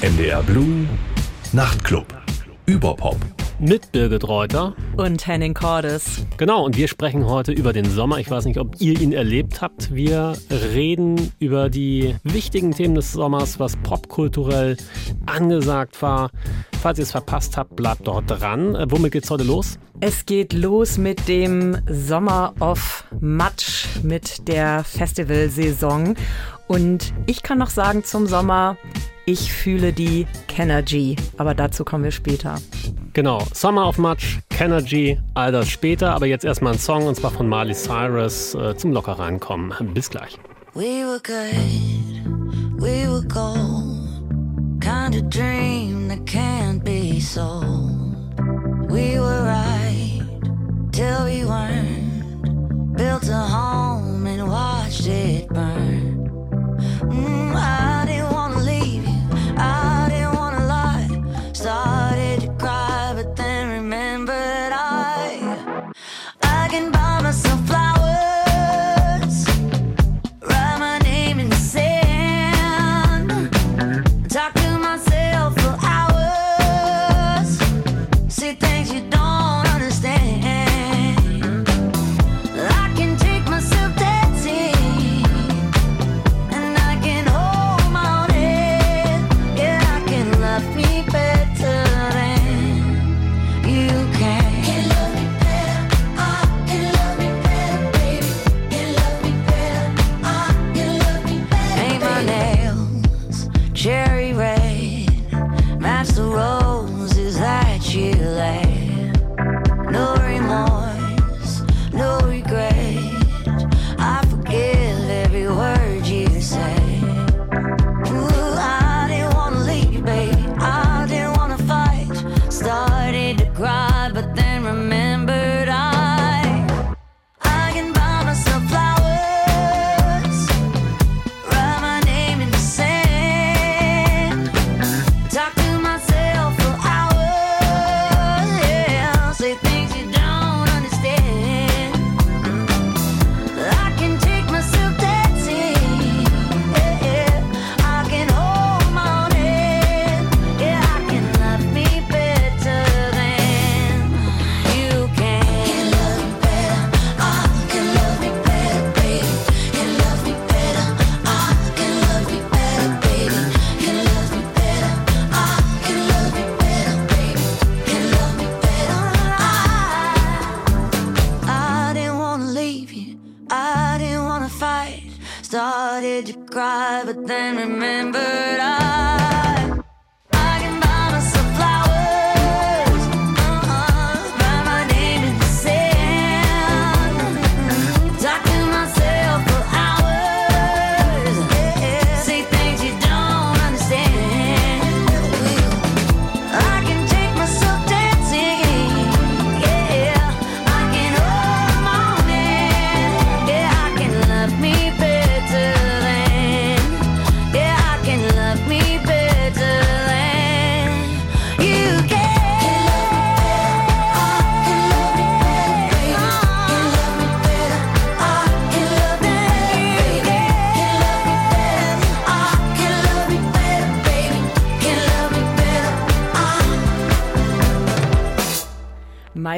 NDR Blue Nachtclub. Überpop. Mit Birgit Reuter. Und Henning Cordes. Genau, und wir sprechen heute über den Sommer. Ich weiß nicht, ob ihr ihn erlebt habt. Wir reden über die wichtigen Themen des Sommers, was popkulturell angesagt war. Falls ihr es verpasst habt, bleibt dort dran. Äh, womit geht's heute los? Es geht los mit dem Sommer of Matsch, mit der Festivalsaison. Und ich kann noch sagen zum Sommer, ich fühle die Kennergy, aber dazu kommen wir später. Genau, Summer of Much, Kennergy, all das später, aber jetzt erstmal ein Song und zwar von Marley Cyrus äh, zum locker reinkommen. Bis gleich. We were good, we were gold, kind of dream that can't be sold. We were right till we weren't, built a home and watched it burn. Mm, I didn't you laid.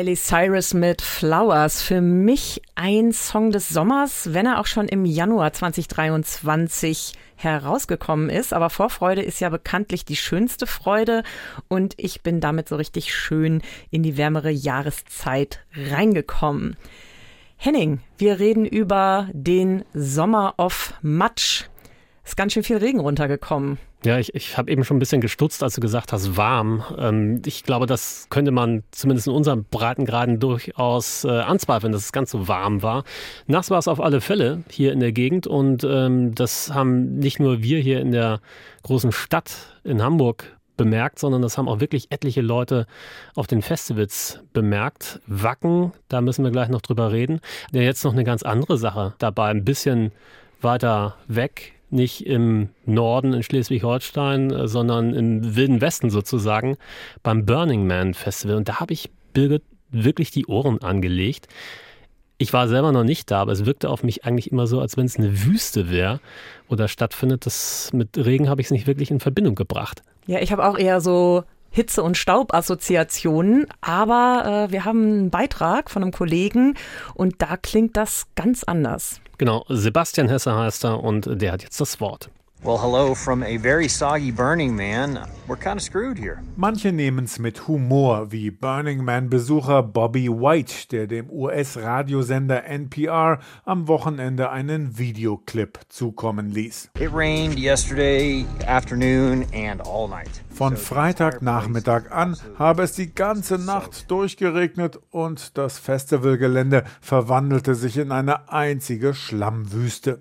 Miley Cyrus mit Flowers. Für mich ein Song des Sommers, wenn er auch schon im Januar 2023 herausgekommen ist. Aber Vorfreude ist ja bekanntlich die schönste Freude und ich bin damit so richtig schön in die wärmere Jahreszeit reingekommen. Henning, wir reden über den Sommer of Matsch. Ist ganz schön viel Regen runtergekommen. Ja, ich, ich habe eben schon ein bisschen gestutzt, als du gesagt hast, warm. Ähm, ich glaube, das könnte man zumindest in unseren Breitengraden durchaus äh, anzweifeln, dass es ganz so warm war. Nass war es auf alle Fälle hier in der Gegend und ähm, das haben nicht nur wir hier in der großen Stadt in Hamburg bemerkt, sondern das haben auch wirklich etliche Leute auf den Festivals bemerkt. Wacken, da müssen wir gleich noch drüber reden. Ja, jetzt noch eine ganz andere Sache dabei, ein bisschen weiter weg nicht im Norden in Schleswig-Holstein, äh, sondern im Wilden Westen sozusagen, beim Burning Man Festival. Und da habe ich Birgit wirklich die Ohren angelegt. Ich war selber noch nicht da, aber es wirkte auf mich eigentlich immer so, als wenn es eine Wüste wäre oder stattfindet. Das mit Regen habe ich es nicht wirklich in Verbindung gebracht. Ja, ich habe auch eher so Hitze- und Staubassoziationen, aber äh, wir haben einen Beitrag von einem Kollegen und da klingt das ganz anders. Genau, Sebastian Hesse heißt er und der hat jetzt das Wort. Well, hello from a very soggy Burning Man. We're kind of screwed here. Manche nehmen's mit Humor, wie Burning Man-Besucher Bobby White, der dem US-Radiosender NPR am Wochenende einen Videoclip zukommen ließ. It rained yesterday afternoon and all night. Von Freitagnachmittag an habe es die ganze Nacht durchgeregnet und das Festivalgelände verwandelte sich in eine einzige Schlammwüste.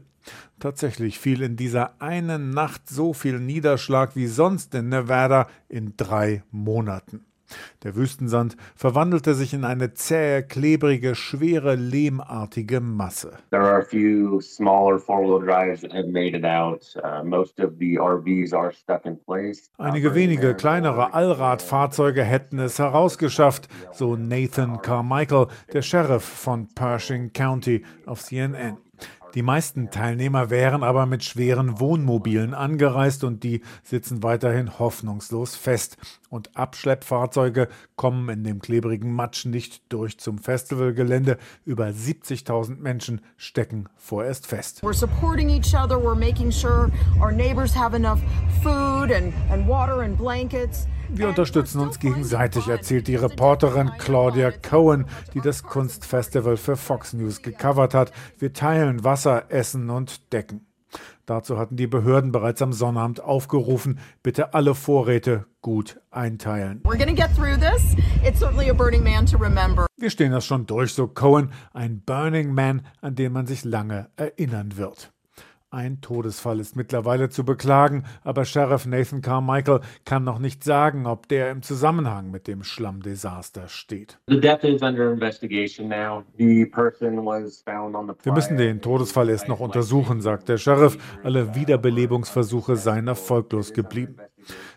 Tatsächlich fiel in dieser einen Nacht so viel Niederschlag wie sonst in Nevada in drei Monaten. Der Wüstensand verwandelte sich in eine zähe, klebrige, schwere, lehmartige Masse. There are a few smaller four-wheel drives that have made it out. Uh, most of the RVs are stuck in place. Einige wenige kleinere Allradfahrzeuge hätten es herausgeschafft, so Nathan Carmichael, der Sheriff von Pershing County auf CNN. Die meisten Teilnehmer wären aber mit schweren Wohnmobilen angereist und die sitzen weiterhin hoffnungslos fest. Und Abschleppfahrzeuge kommen in dem klebrigen Matsch nicht durch zum Festivalgelände. Über 70.000 Menschen stecken vorerst fest. We're supporting each other. We're making sure our neighbors have enough food and, and water and blankets. Wir unterstützen uns gegenseitig, erzählt die Reporterin Claudia Cohen, die das Kunstfestival für Fox News gecovert hat. Wir teilen Wasser, Essen und Decken. Dazu hatten die Behörden bereits am Sonnabend aufgerufen, bitte alle Vorräte gut einteilen. Wir stehen das schon durch, so Cohen, ein Burning Man, an den man sich lange erinnern wird. Ein Todesfall ist mittlerweile zu beklagen, aber Sheriff Nathan Carmichael kann noch nicht sagen, ob der im Zusammenhang mit dem Schlammdesaster steht. Wir müssen den Todesfall erst noch untersuchen, sagt der Sheriff. Alle Wiederbelebungsversuche seien erfolglos geblieben.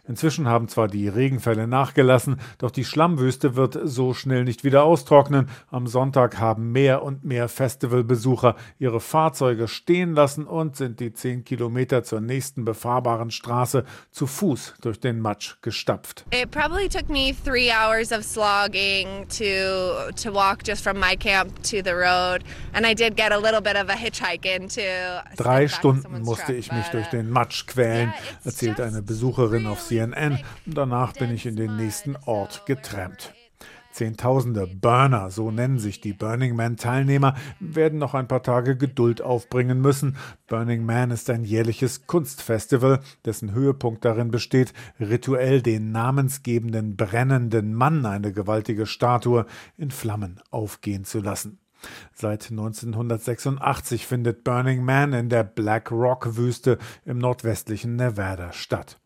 Inzwischen haben zwar die Regenfälle nachgelassen, doch die Schlammwüste wird so schnell nicht wieder austrocknen. Am Sonntag haben mehr und mehr Festivalbesucher ihre Fahrzeuge stehen lassen und sind die zehn Kilometer zur nächsten befahrbaren Straße zu Fuß durch den Matsch gestapft. It probably took me three hours of slogging to to walk just from my camp to the road, and I did get a little bit of a hitchhike into. Drei Stunden musste ich mich durch den Matsch quälen, erzählt eine Besucherin auf CNN. Danach bin ich in den nächsten Ort getrampt. Zehntausende Burner, so nennen sich die Burning Man-Teilnehmer, werden noch ein paar Tage Geduld aufbringen müssen. Burning Man ist ein jährliches Kunstfestival, dessen Höhepunkt darin besteht, rituell den namensgebenden brennenden Mann, eine gewaltige Statue, in Flammen aufgehen zu lassen. Seit 1986 findet Burning Man in der Black Rock Wüste im nordwestlichen Nevada statt.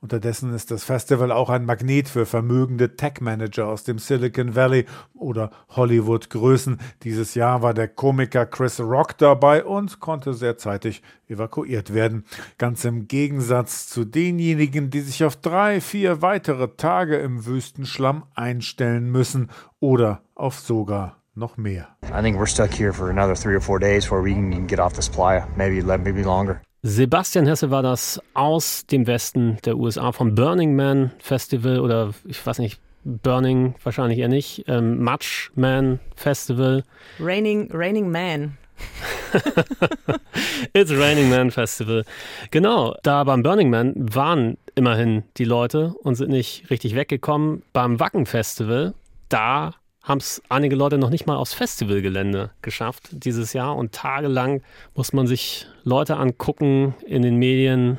Unterdessen ist das Festival auch ein Magnet für vermögende Tech-Manager aus dem Silicon Valley oder Hollywood-Größen. Dieses Jahr war der Komiker Chris Rock dabei und konnte sehr zeitig evakuiert werden. Ganz im Gegensatz zu denjenigen, die sich auf drei, vier weitere Tage im Wüstenschlamm einstellen müssen oder auf sogar noch mehr. I think we're stuck here for another three or four days before we can get off this playa. Maybe maybe longer. Sebastian Hesse war das aus dem Westen der USA vom Burning Man Festival oder ich weiß nicht, Burning wahrscheinlich eher nicht, ähm, Match Man Festival. Raining, Raining Man. It's Raining Man Festival. Genau, da beim Burning Man waren immerhin die Leute und sind nicht richtig weggekommen. Beim Wacken Festival, da haben es einige Leute noch nicht mal aufs Festivalgelände geschafft dieses Jahr und tagelang muss man sich Leute angucken in den Medien,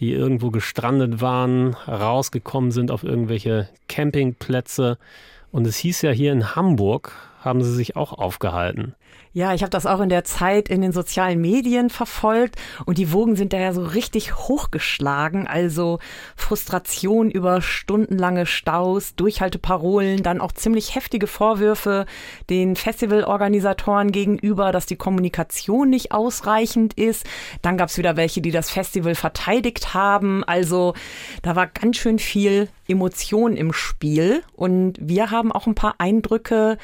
die irgendwo gestrandet waren, rausgekommen sind auf irgendwelche Campingplätze. Und es hieß ja hier in Hamburg, haben sie sich auch aufgehalten. Ja, ich habe das auch in der Zeit in den sozialen Medien verfolgt und die Wogen sind da ja so richtig hochgeschlagen. Also Frustration über stundenlange Staus, Durchhalteparolen, dann auch ziemlich heftige Vorwürfe den Festivalorganisatoren gegenüber, dass die Kommunikation nicht ausreichend ist. Dann gab es wieder welche, die das Festival verteidigt haben. Also da war ganz schön viel Emotion im Spiel und wir haben auch ein paar Eindrücke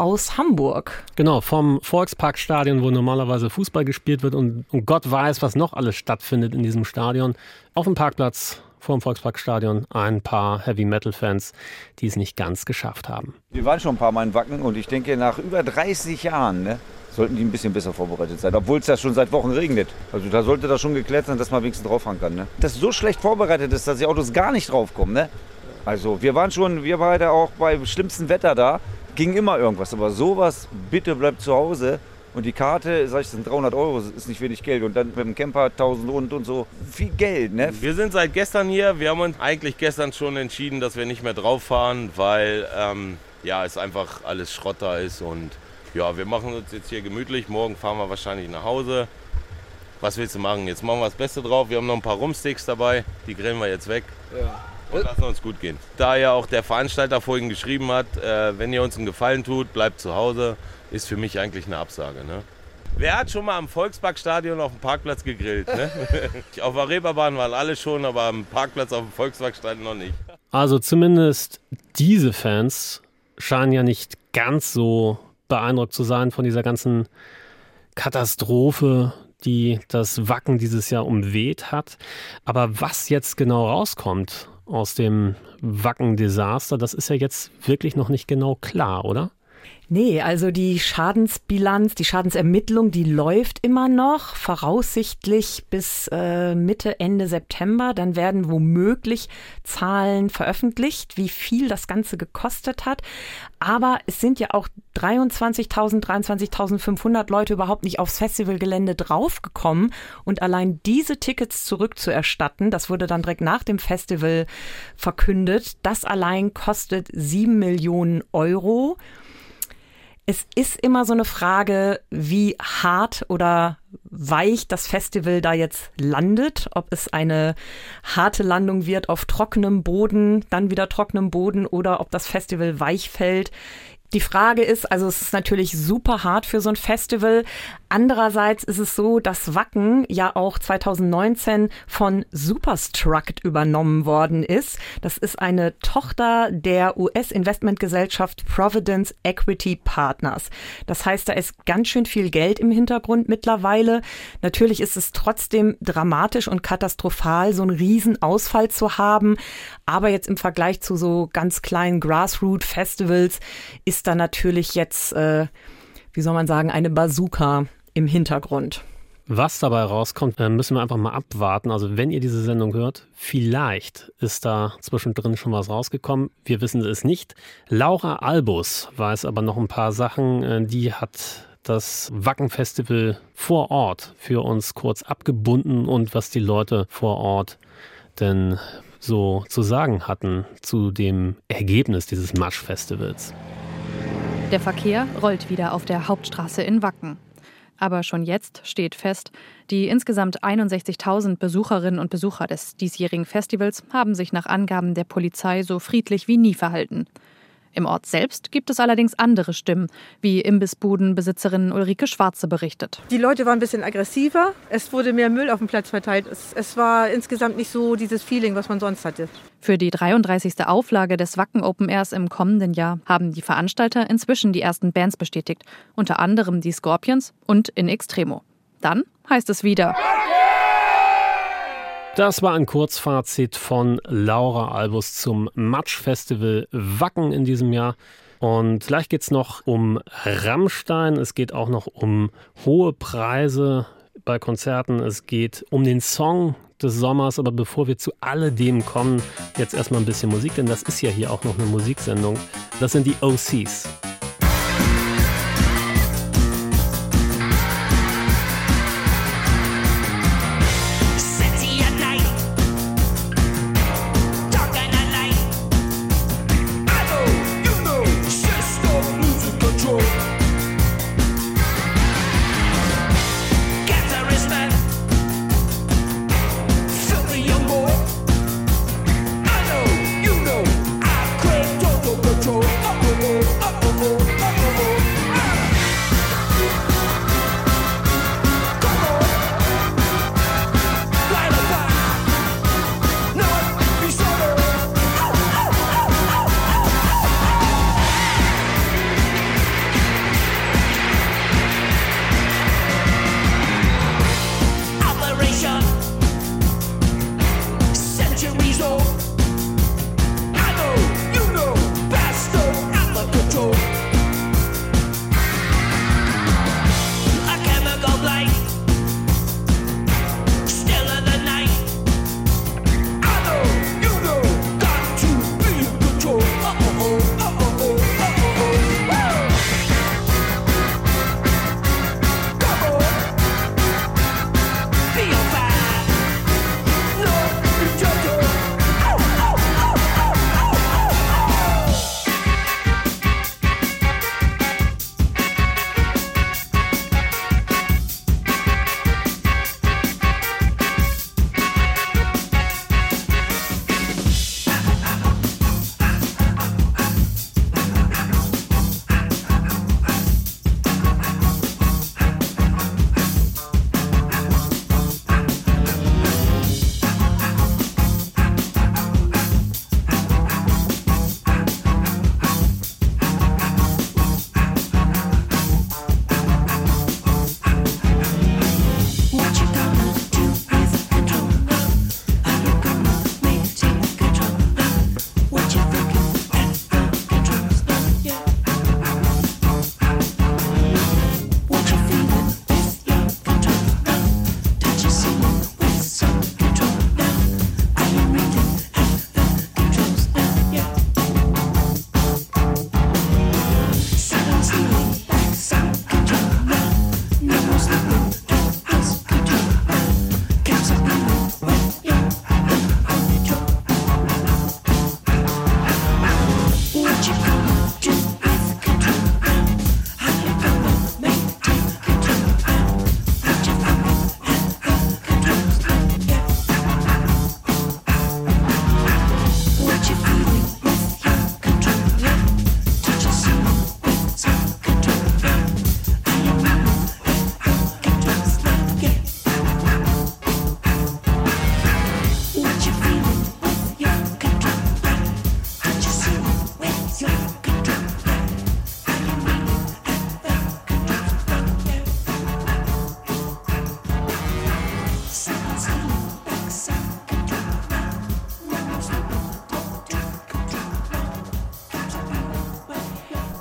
aus Hamburg. Genau, vom Volksparkstadion, wo normalerweise Fußball gespielt wird und, und Gott weiß, was noch alles stattfindet in diesem Stadion, auf dem Parkplatz vor dem Volksparkstadion ein paar Heavy Metal Fans, die es nicht ganz geschafft haben. Wir waren schon ein paar Mal in Wacken und ich denke, nach über 30 Jahren ne, sollten die ein bisschen besser vorbereitet sein, obwohl es ja schon seit Wochen regnet. Also da sollte das schon geklärt sein, dass man wenigstens drauffahren kann. Ne? Das so schlecht vorbereitet ist, dass die Autos gar nicht draufkommen. Ne? Also wir waren schon, wir beide auch beim schlimmsten Wetter da, ging immer irgendwas. Aber sowas, bitte bleibt zu Hause. Und die Karte, sag ich, sind 300 Euro, ist nicht wenig Geld. Und dann mit dem Camper 1000 und und so. Viel Geld, ne? Wir sind seit gestern hier. Wir haben uns eigentlich gestern schon entschieden, dass wir nicht mehr drauf fahren, weil ähm, ja, es einfach alles Schrotter ist. Und ja, wir machen uns jetzt hier gemütlich. Morgen fahren wir wahrscheinlich nach Hause. Was willst du machen? Jetzt machen wir das Beste drauf. Wir haben noch ein paar Rumsticks dabei. Die grillen wir jetzt weg. Ja. Und lassen uns gut gehen. Da ja auch der Veranstalter vorhin geschrieben hat, äh, wenn ihr uns einen Gefallen tut, bleibt zu Hause, ist für mich eigentlich eine Absage. Ne? Wer hat schon mal am Volksparkstadion auf dem Parkplatz gegrillt? Ne? auf der Reeperbahn waren alle schon, aber am Parkplatz auf dem Volksparkstadion noch nicht. Also zumindest diese Fans scheinen ja nicht ganz so beeindruckt zu sein von dieser ganzen Katastrophe, die das Wacken dieses Jahr umweht hat. Aber was jetzt genau rauskommt aus dem Wacken-Desaster, das ist ja jetzt wirklich noch nicht genau klar, oder? Nee, also die Schadensbilanz, die Schadensermittlung, die läuft immer noch, voraussichtlich bis äh, Mitte, Ende September. Dann werden womöglich Zahlen veröffentlicht, wie viel das Ganze gekostet hat. Aber es sind ja auch 23.000, 23.500 Leute überhaupt nicht aufs Festivalgelände draufgekommen. Und allein diese Tickets zurückzuerstatten, das wurde dann direkt nach dem Festival verkündet, das allein kostet sieben Millionen Euro. Es ist immer so eine Frage, wie hart oder weich das Festival da jetzt landet, ob es eine harte Landung wird auf trockenem Boden, dann wieder trockenem Boden oder ob das Festival weich fällt. Die Frage ist, also es ist natürlich super hart für so ein Festival. Andererseits ist es so, dass Wacken ja auch 2019 von Superstruct übernommen worden ist. Das ist eine Tochter der US-Investmentgesellschaft Providence Equity Partners. Das heißt, da ist ganz schön viel Geld im Hintergrund mittlerweile. Natürlich ist es trotzdem dramatisch und katastrophal, so einen Riesenausfall zu haben. Aber jetzt im Vergleich zu so ganz kleinen Grassroot-Festivals ist da natürlich jetzt, äh, wie soll man sagen, eine Bazooka im Hintergrund. Was dabei rauskommt, äh, müssen wir einfach mal abwarten. Also wenn ihr diese Sendung hört, vielleicht ist da zwischendrin schon was rausgekommen. Wir wissen es nicht. Laura Albus weiß aber noch ein paar Sachen. Äh, die hat das Wacken-Festival vor Ort für uns kurz abgebunden und was die Leute vor Ort denn so zu sagen hatten zu dem Ergebnis dieses Matsch-Festivals. Der Verkehr rollt wieder auf der Hauptstraße in Wacken. Aber schon jetzt steht fest, die insgesamt 61.000 Besucherinnen und Besucher des diesjährigen Festivals haben sich nach Angaben der Polizei so friedlich wie nie verhalten. Im Ort selbst gibt es allerdings andere Stimmen, wie Imbissbudenbesitzerin Ulrike Schwarze berichtet. Die Leute waren ein bisschen aggressiver. Es wurde mehr Müll auf dem Platz verteilt. Es, es war insgesamt nicht so dieses Feeling, was man sonst hatte. Für die 33. Auflage des Wacken Open Airs im kommenden Jahr haben die Veranstalter inzwischen die ersten Bands bestätigt, unter anderem die Scorpions und In Extremo. Dann heißt es wieder. Das war ein Kurzfazit von Laura Albus zum Matsch-Festival Wacken in diesem Jahr. Und gleich geht es noch um Rammstein. Es geht auch noch um hohe Preise bei Konzerten. Es geht um den Song des Sommers. Aber bevor wir zu alledem kommen, jetzt erstmal ein bisschen Musik, denn das ist ja hier auch noch eine Musiksendung. Das sind die OCs.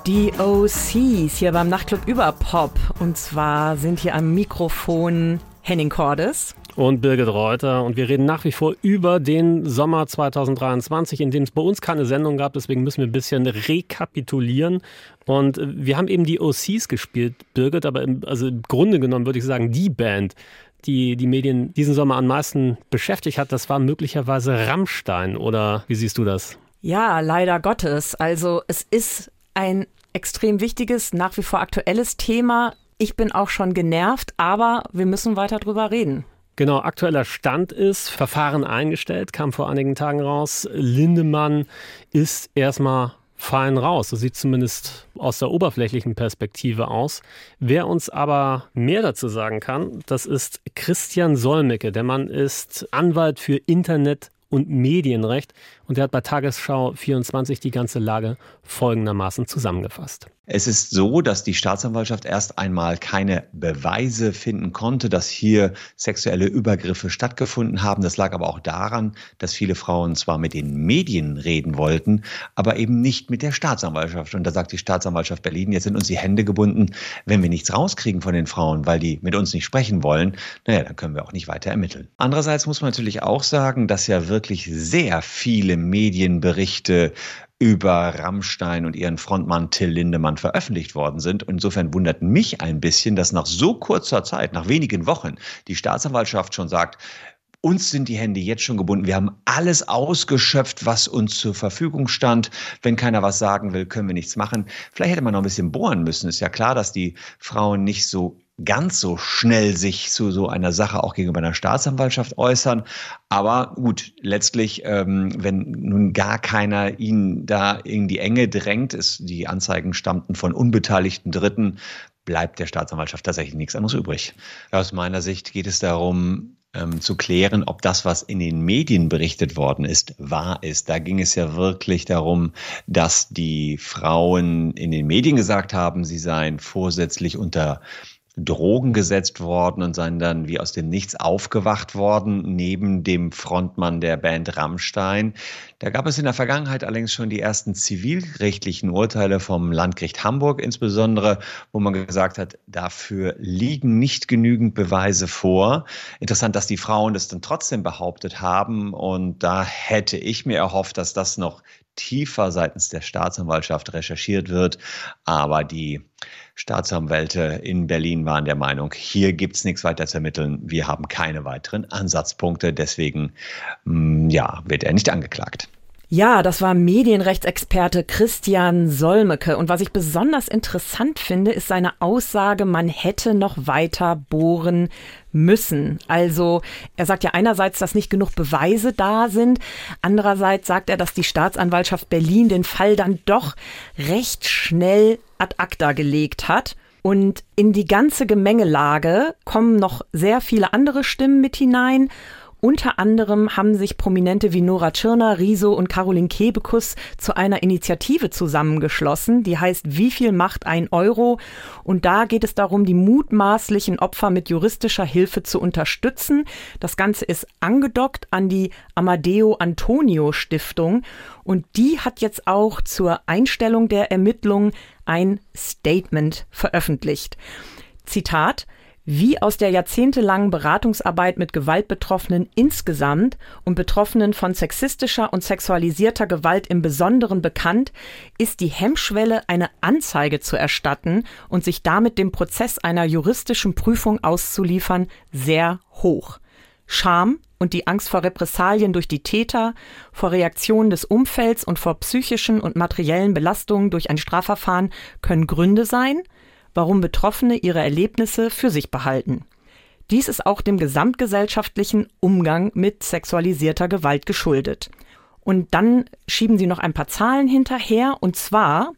Die OCs hier beim Nachtclub Überpop. Und zwar sind hier am Mikrofon Henning Cordes. Und Birgit Reuter. Und wir reden nach wie vor über den Sommer 2023, in dem es bei uns keine Sendung gab. Deswegen müssen wir ein bisschen rekapitulieren. Und wir haben eben die OCs gespielt, Birgit. Aber im, also im Grunde genommen würde ich sagen, die Band, die die Medien diesen Sommer am meisten beschäftigt hat, das war möglicherweise Rammstein. Oder wie siehst du das? Ja, leider Gottes. Also es ist ein extrem wichtiges, nach wie vor aktuelles Thema. Ich bin auch schon genervt, aber wir müssen weiter drüber reden. Genau, aktueller Stand ist, Verfahren eingestellt, kam vor einigen Tagen raus. Lindemann ist erstmal fein raus. So sieht zumindest aus der oberflächlichen Perspektive aus. Wer uns aber mehr dazu sagen kann, das ist Christian Solmecke. Der Mann ist Anwalt für Internet und Medienrecht und er hat bei Tagesschau 24 die ganze Lage folgendermaßen zusammengefasst. Es ist so, dass die Staatsanwaltschaft erst einmal keine Beweise finden konnte, dass hier sexuelle Übergriffe stattgefunden haben. Das lag aber auch daran, dass viele Frauen zwar mit den Medien reden wollten, aber eben nicht mit der Staatsanwaltschaft. Und da sagt die Staatsanwaltschaft Berlin, jetzt sind uns die Hände gebunden. Wenn wir nichts rauskriegen von den Frauen, weil die mit uns nicht sprechen wollen, naja, dann können wir auch nicht weiter ermitteln. Andererseits muss man natürlich auch sagen, dass ja wirklich sehr viele Medienberichte über Rammstein und ihren Frontmann Till Lindemann veröffentlicht worden sind. Insofern wundert mich ein bisschen, dass nach so kurzer Zeit, nach wenigen Wochen, die Staatsanwaltschaft schon sagt, uns sind die Hände jetzt schon gebunden. Wir haben alles ausgeschöpft, was uns zur Verfügung stand. Wenn keiner was sagen will, können wir nichts machen. Vielleicht hätte man noch ein bisschen bohren müssen. Ist ja klar, dass die Frauen nicht so ganz so schnell sich zu so einer Sache auch gegenüber einer Staatsanwaltschaft äußern. Aber gut, letztlich, ähm, wenn nun gar keiner ihn da in die Enge drängt, ist die Anzeigen stammten von unbeteiligten Dritten, bleibt der Staatsanwaltschaft tatsächlich nichts anderes übrig. Aus meiner Sicht geht es darum, ähm, zu klären, ob das, was in den Medien berichtet worden ist, wahr ist. Da ging es ja wirklich darum, dass die Frauen in den Medien gesagt haben, sie seien vorsätzlich unter Drogen gesetzt worden und seien dann wie aus dem Nichts aufgewacht worden, neben dem Frontmann der Band Rammstein. Da gab es in der Vergangenheit allerdings schon die ersten zivilrechtlichen Urteile vom Landgericht Hamburg insbesondere, wo man gesagt hat, dafür liegen nicht genügend Beweise vor. Interessant, dass die Frauen das dann trotzdem behauptet haben und da hätte ich mir erhofft, dass das noch tiefer seitens der Staatsanwaltschaft recherchiert wird. Aber die Staatsanwälte in Berlin waren der Meinung, hier gibt es nichts weiter zu ermitteln. Wir haben keine weiteren Ansatzpunkte. Deswegen mm, ja, wird er nicht angeklagt. Ja, das war Medienrechtsexperte Christian Solmecke. Und was ich besonders interessant finde, ist seine Aussage, man hätte noch weiter bohren müssen. Also er sagt ja einerseits, dass nicht genug Beweise da sind. Andererseits sagt er, dass die Staatsanwaltschaft Berlin den Fall dann doch recht schnell ad acta gelegt hat. Und in die ganze Gemengelage kommen noch sehr viele andere Stimmen mit hinein. Unter anderem haben sich Prominente wie Nora Tschirner, Riso und Caroline Kebekus zu einer Initiative zusammengeschlossen, die heißt Wie viel macht ein Euro? Und da geht es darum, die mutmaßlichen Opfer mit juristischer Hilfe zu unterstützen. Das Ganze ist angedockt an die Amadeo Antonio Stiftung und die hat jetzt auch zur Einstellung der Ermittlungen ein Statement veröffentlicht. Zitat wie aus der jahrzehntelangen Beratungsarbeit mit Gewaltbetroffenen insgesamt und Betroffenen von sexistischer und sexualisierter Gewalt im Besonderen bekannt, ist die Hemmschwelle, eine Anzeige zu erstatten und sich damit dem Prozess einer juristischen Prüfung auszuliefern, sehr hoch. Scham und die Angst vor Repressalien durch die Täter, vor Reaktionen des Umfelds und vor psychischen und materiellen Belastungen durch ein Strafverfahren können Gründe sein – warum Betroffene ihre Erlebnisse für sich behalten. Dies ist auch dem gesamtgesellschaftlichen Umgang mit sexualisierter Gewalt geschuldet. Und dann schieben sie noch ein paar Zahlen hinterher, und zwar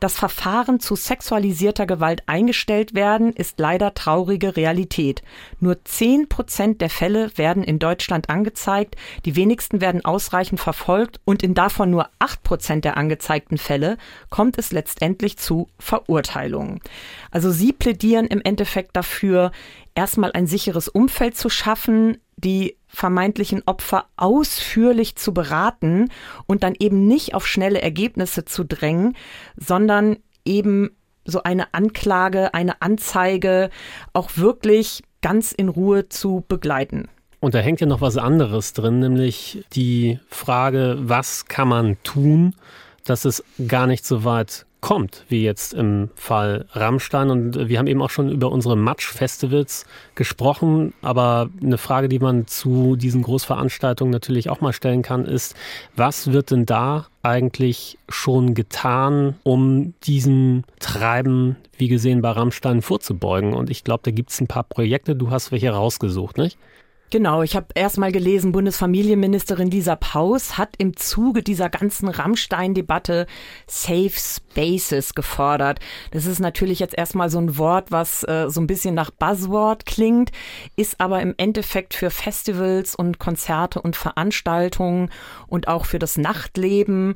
das Verfahren zu sexualisierter Gewalt eingestellt werden, ist leider traurige Realität. Nur zehn Prozent der Fälle werden in Deutschland angezeigt, die wenigsten werden ausreichend verfolgt und in davon nur acht Prozent der angezeigten Fälle kommt es letztendlich zu Verurteilungen. Also sie plädieren im Endeffekt dafür, erstmal ein sicheres Umfeld zu schaffen, die vermeintlichen Opfer ausführlich zu beraten und dann eben nicht auf schnelle Ergebnisse zu drängen, sondern eben so eine Anklage, eine Anzeige auch wirklich ganz in Ruhe zu begleiten. Und da hängt ja noch was anderes drin, nämlich die Frage, was kann man tun, dass es gar nicht so weit kommt, wie jetzt im Fall Rammstein. Und wir haben eben auch schon über unsere Matsch-Festivals gesprochen. Aber eine Frage, die man zu diesen Großveranstaltungen natürlich auch mal stellen kann, ist, was wird denn da eigentlich schon getan, um diesem Treiben, wie gesehen bei Rammstein, vorzubeugen? Und ich glaube, da gibt es ein paar Projekte. Du hast welche rausgesucht, nicht? Genau, ich habe erst mal gelesen, Bundesfamilienministerin Lisa Paus hat im Zuge dieser ganzen Rammstein-Debatte Safe Spaces gefordert. Das ist natürlich jetzt erstmal so ein Wort, was äh, so ein bisschen nach Buzzword klingt, ist aber im Endeffekt für Festivals und Konzerte und Veranstaltungen und auch für das Nachtleben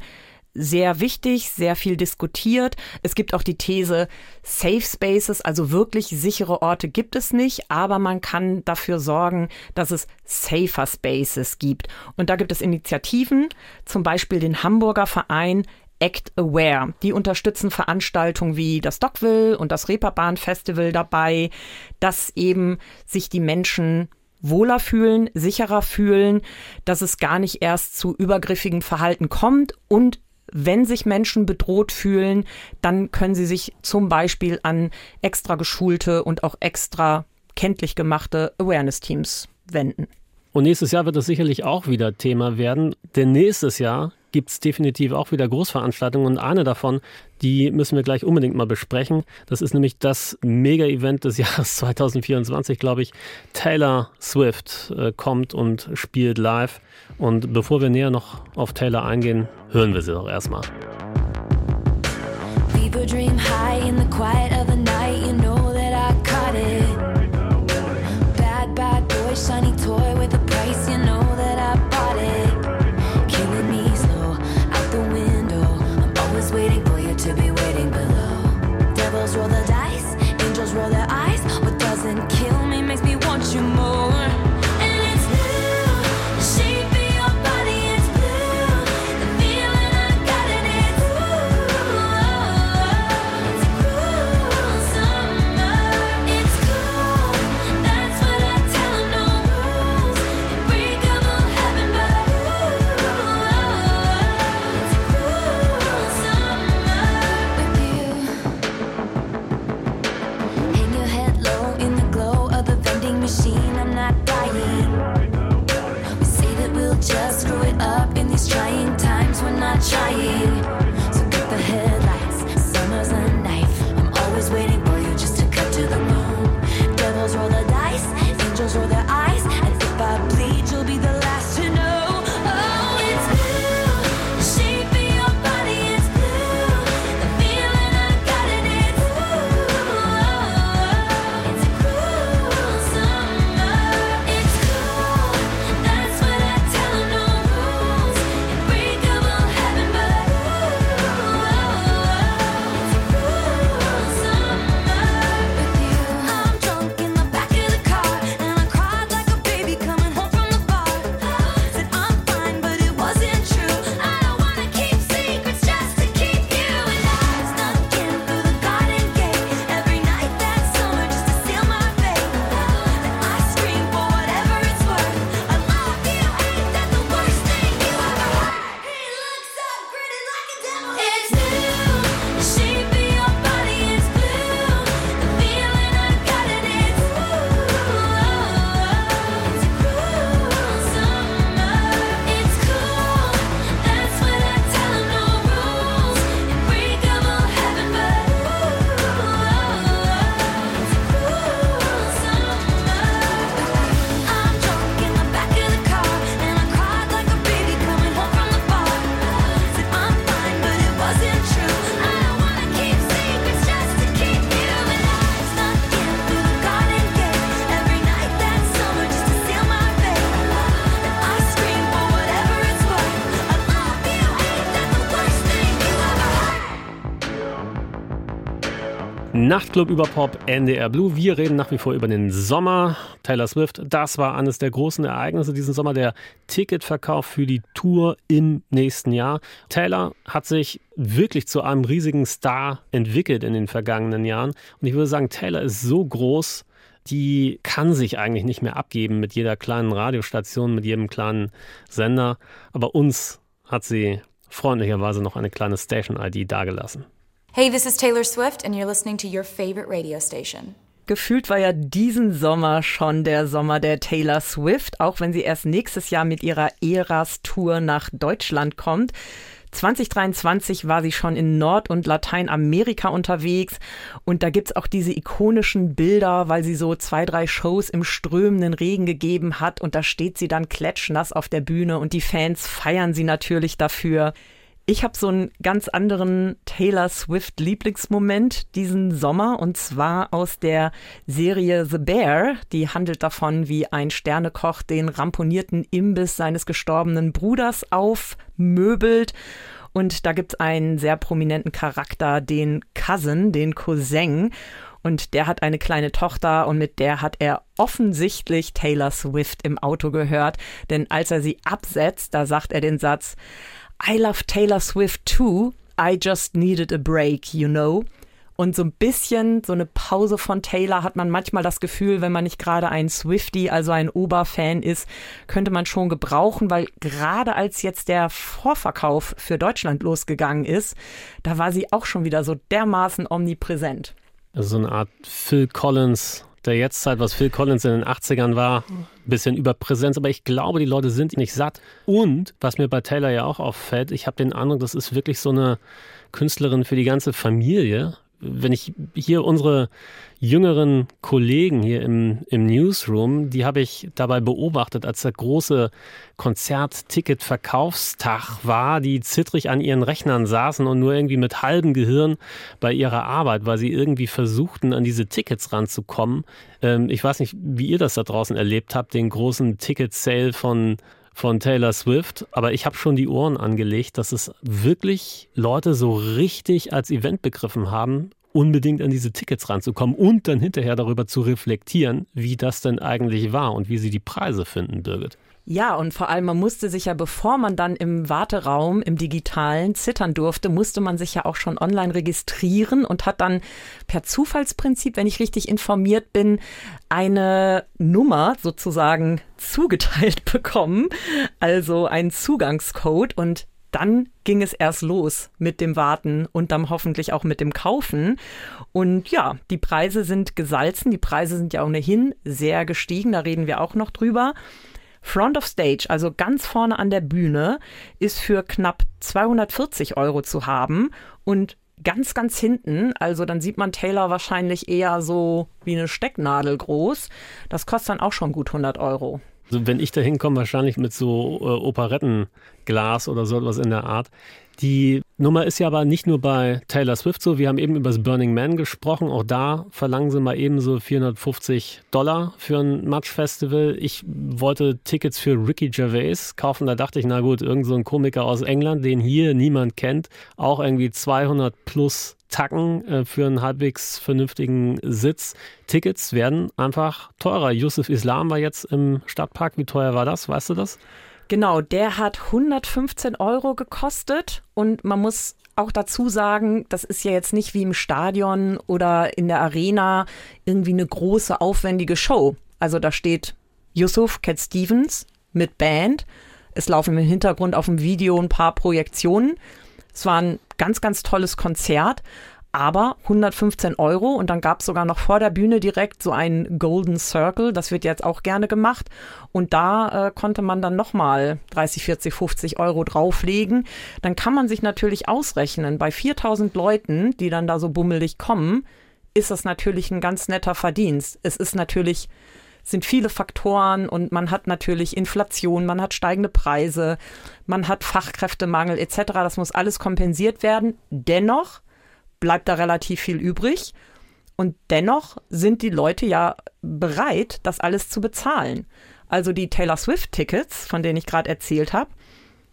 sehr wichtig, sehr viel diskutiert. Es gibt auch die These, Safe Spaces, also wirklich sichere Orte gibt es nicht, aber man kann dafür sorgen, dass es Safer Spaces gibt. Und da gibt es Initiativen, zum Beispiel den Hamburger Verein Act Aware. Die unterstützen Veranstaltungen wie das Dockville und das Reeperbahn Festival dabei, dass eben sich die Menschen wohler fühlen, sicherer fühlen, dass es gar nicht erst zu übergriffigem Verhalten kommt und wenn sich Menschen bedroht fühlen, dann können sie sich zum Beispiel an extra geschulte und auch extra kenntlich gemachte Awareness-Teams wenden. Und nächstes Jahr wird das sicherlich auch wieder Thema werden, denn nächstes Jahr gibt es definitiv auch wieder Großveranstaltungen und eine davon, die müssen wir gleich unbedingt mal besprechen. Das ist nämlich das Mega-Event des Jahres 2024, glaube ich. Taylor Swift äh, kommt und spielt live. Und bevor wir näher noch auf Taylor eingehen, hören wir sie doch erstmal. Fever dream high in the quiet trying. Nachtclub über Pop, NDR Blue. Wir reden nach wie vor über den Sommer. Taylor Swift, das war eines der großen Ereignisse diesen Sommer, der Ticketverkauf für die Tour im nächsten Jahr. Taylor hat sich wirklich zu einem riesigen Star entwickelt in den vergangenen Jahren. Und ich würde sagen, Taylor ist so groß, die kann sich eigentlich nicht mehr abgeben mit jeder kleinen Radiostation, mit jedem kleinen Sender. Aber uns hat sie freundlicherweise noch eine kleine Station-ID dagelassen. Hey, this is Taylor Swift, and you're listening to your favorite radio station. Gefühlt war ja diesen Sommer schon der Sommer der Taylor Swift, auch wenn sie erst nächstes Jahr mit ihrer Eras-Tour nach Deutschland kommt. 2023 war sie schon in Nord- und Lateinamerika unterwegs und da gibt's auch diese ikonischen Bilder, weil sie so zwei, drei Shows im strömenden Regen gegeben hat und da steht sie dann klatschnass auf der Bühne und die Fans feiern sie natürlich dafür. Ich habe so einen ganz anderen Taylor Swift Lieblingsmoment diesen Sommer und zwar aus der Serie The Bear. Die handelt davon, wie ein Sternekoch den ramponierten Imbiss seines gestorbenen Bruders aufmöbelt. Und da gibt es einen sehr prominenten Charakter, den Cousin, den Cousin. Und der hat eine kleine Tochter und mit der hat er offensichtlich Taylor Swift im Auto gehört. Denn als er sie absetzt, da sagt er den Satz, I love Taylor Swift too. I just needed a break, you know. Und so ein bisschen so eine Pause von Taylor hat man manchmal das Gefühl, wenn man nicht gerade ein Swifty, also ein Oberfan ist, könnte man schon gebrauchen, weil gerade als jetzt der Vorverkauf für Deutschland losgegangen ist, da war sie auch schon wieder so dermaßen omnipräsent. Also so eine Art Phil Collins der Jetztzeit, was Phil Collins in den 80ern war, bisschen Überpräsenz, aber ich glaube, die Leute sind nicht satt. Und was mir bei Taylor ja auch auffällt, ich habe den Eindruck, das ist wirklich so eine Künstlerin für die ganze Familie. Wenn ich hier unsere jüngeren Kollegen hier im, im Newsroom, die habe ich dabei beobachtet, als der große Konzertticket-Verkaufstag war, die zittrig an ihren Rechnern saßen und nur irgendwie mit halbem Gehirn bei ihrer Arbeit, weil sie irgendwie versuchten, an diese Tickets ranzukommen. Ähm, ich weiß nicht, wie ihr das da draußen erlebt habt, den großen Ticket-Sale von von Taylor Swift, aber ich habe schon die Ohren angelegt, dass es wirklich Leute so richtig als Event begriffen haben, unbedingt an diese Tickets ranzukommen und dann hinterher darüber zu reflektieren, wie das denn eigentlich war und wie sie die Preise finden, Birgit. Ja, und vor allem, man musste sich ja, bevor man dann im Warteraum, im digitalen zittern durfte, musste man sich ja auch schon online registrieren und hat dann per Zufallsprinzip, wenn ich richtig informiert bin, eine Nummer sozusagen zugeteilt bekommen, also einen Zugangscode und dann ging es erst los mit dem Warten und dann hoffentlich auch mit dem Kaufen. Und ja, die Preise sind gesalzen, die Preise sind ja ohnehin sehr gestiegen, da reden wir auch noch drüber. Front of Stage, also ganz vorne an der Bühne, ist für knapp 240 Euro zu haben und ganz, ganz hinten, also dann sieht man Taylor wahrscheinlich eher so wie eine Stecknadel groß. Das kostet dann auch schon gut 100 Euro. Also wenn ich da hinkomme, wahrscheinlich mit so äh, Operettenglas oder so etwas in der Art. Die Nummer ist ja aber nicht nur bei Taylor Swift so. Wir haben eben über das Burning Man gesprochen. Auch da verlangen sie mal eben so 450 Dollar für ein Match-Festival. Ich wollte Tickets für Ricky Gervais kaufen. Da dachte ich, na gut, irgend so Komiker aus England, den hier niemand kennt. Auch irgendwie 200 plus Tacken äh, für einen halbwegs vernünftigen Sitz. Tickets werden einfach teurer. Yusuf Islam war jetzt im Stadtpark. Wie teuer war das? Weißt du das? Genau, der hat 115 Euro gekostet und man muss auch dazu sagen, das ist ja jetzt nicht wie im Stadion oder in der Arena irgendwie eine große, aufwendige Show. Also da steht Yusuf Cat Stevens mit Band. Es laufen im Hintergrund auf dem Video ein paar Projektionen. Es war ein ganz, ganz tolles Konzert aber 115 Euro und dann gab es sogar noch vor der Bühne direkt so einen Golden Circle, das wird jetzt auch gerne gemacht und da äh, konnte man dann nochmal 30, 40, 50 Euro drauflegen. Dann kann man sich natürlich ausrechnen, bei 4000 Leuten, die dann da so bummelig kommen, ist das natürlich ein ganz netter Verdienst. Es ist natürlich sind viele Faktoren und man hat natürlich Inflation, man hat steigende Preise, man hat Fachkräftemangel etc. Das muss alles kompensiert werden. Dennoch bleibt da relativ viel übrig. Und dennoch sind die Leute ja bereit, das alles zu bezahlen. Also die Taylor Swift-Tickets, von denen ich gerade erzählt habe,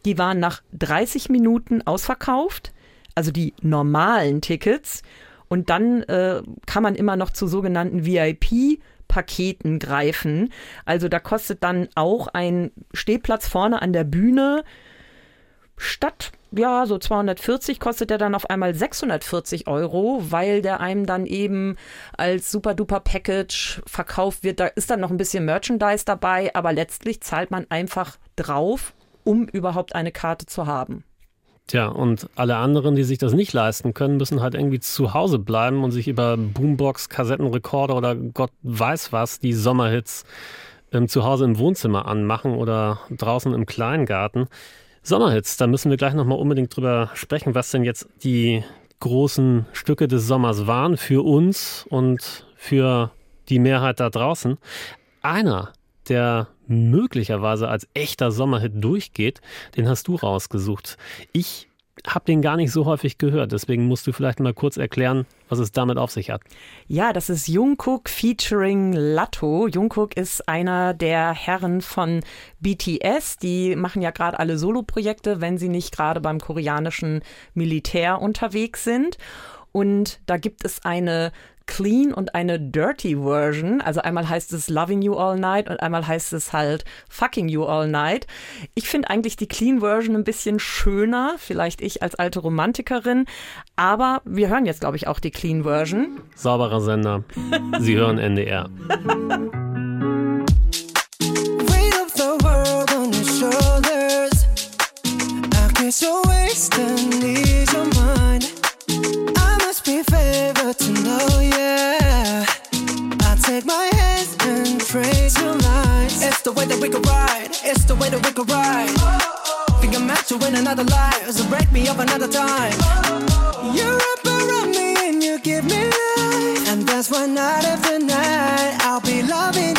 die waren nach 30 Minuten ausverkauft, also die normalen Tickets. Und dann äh, kann man immer noch zu sogenannten VIP Paketen greifen. Also da kostet dann auch ein Stehplatz vorne an der Bühne statt ja, so 240 kostet der dann auf einmal 640 Euro, weil der einem dann eben als super duper Package verkauft wird. Da ist dann noch ein bisschen Merchandise dabei, aber letztlich zahlt man einfach drauf, um überhaupt eine Karte zu haben. Tja, und alle anderen, die sich das nicht leisten können, müssen halt irgendwie zu Hause bleiben und sich über Boombox, Kassettenrekorder oder Gott weiß was, die Sommerhits ähm, zu Hause im Wohnzimmer anmachen oder draußen im Kleingarten. Sommerhits, da müssen wir gleich nochmal unbedingt drüber sprechen, was denn jetzt die großen Stücke des Sommers waren für uns und für die Mehrheit da draußen. Einer, der möglicherweise als echter Sommerhit durchgeht, den hast du rausgesucht. Ich habe den gar nicht so häufig gehört, deswegen musst du vielleicht mal kurz erklären, was es damit auf sich hat. Ja, das ist Jungkook featuring Latto. Jungkook ist einer der Herren von BTS. Die machen ja gerade alle Soloprojekte, wenn sie nicht gerade beim koreanischen Militär unterwegs sind. Und da gibt es eine Clean und eine Dirty Version. Also einmal heißt es Loving You All Night und einmal heißt es halt Fucking You All Night. Ich finde eigentlich die Clean Version ein bisschen schöner, vielleicht ich als alte Romantikerin. Aber wir hören jetzt, glaube ich, auch die Clean Version. Sauberer Sender. Sie hören NDR. Weight favored to know, yeah. I take my hands and your lines. It's the way that we can ride. It's the way that we can ride. Think I'm meant to win another life, so break me up another time. You're up around me and you give me life, and that's why night after night I'll be loving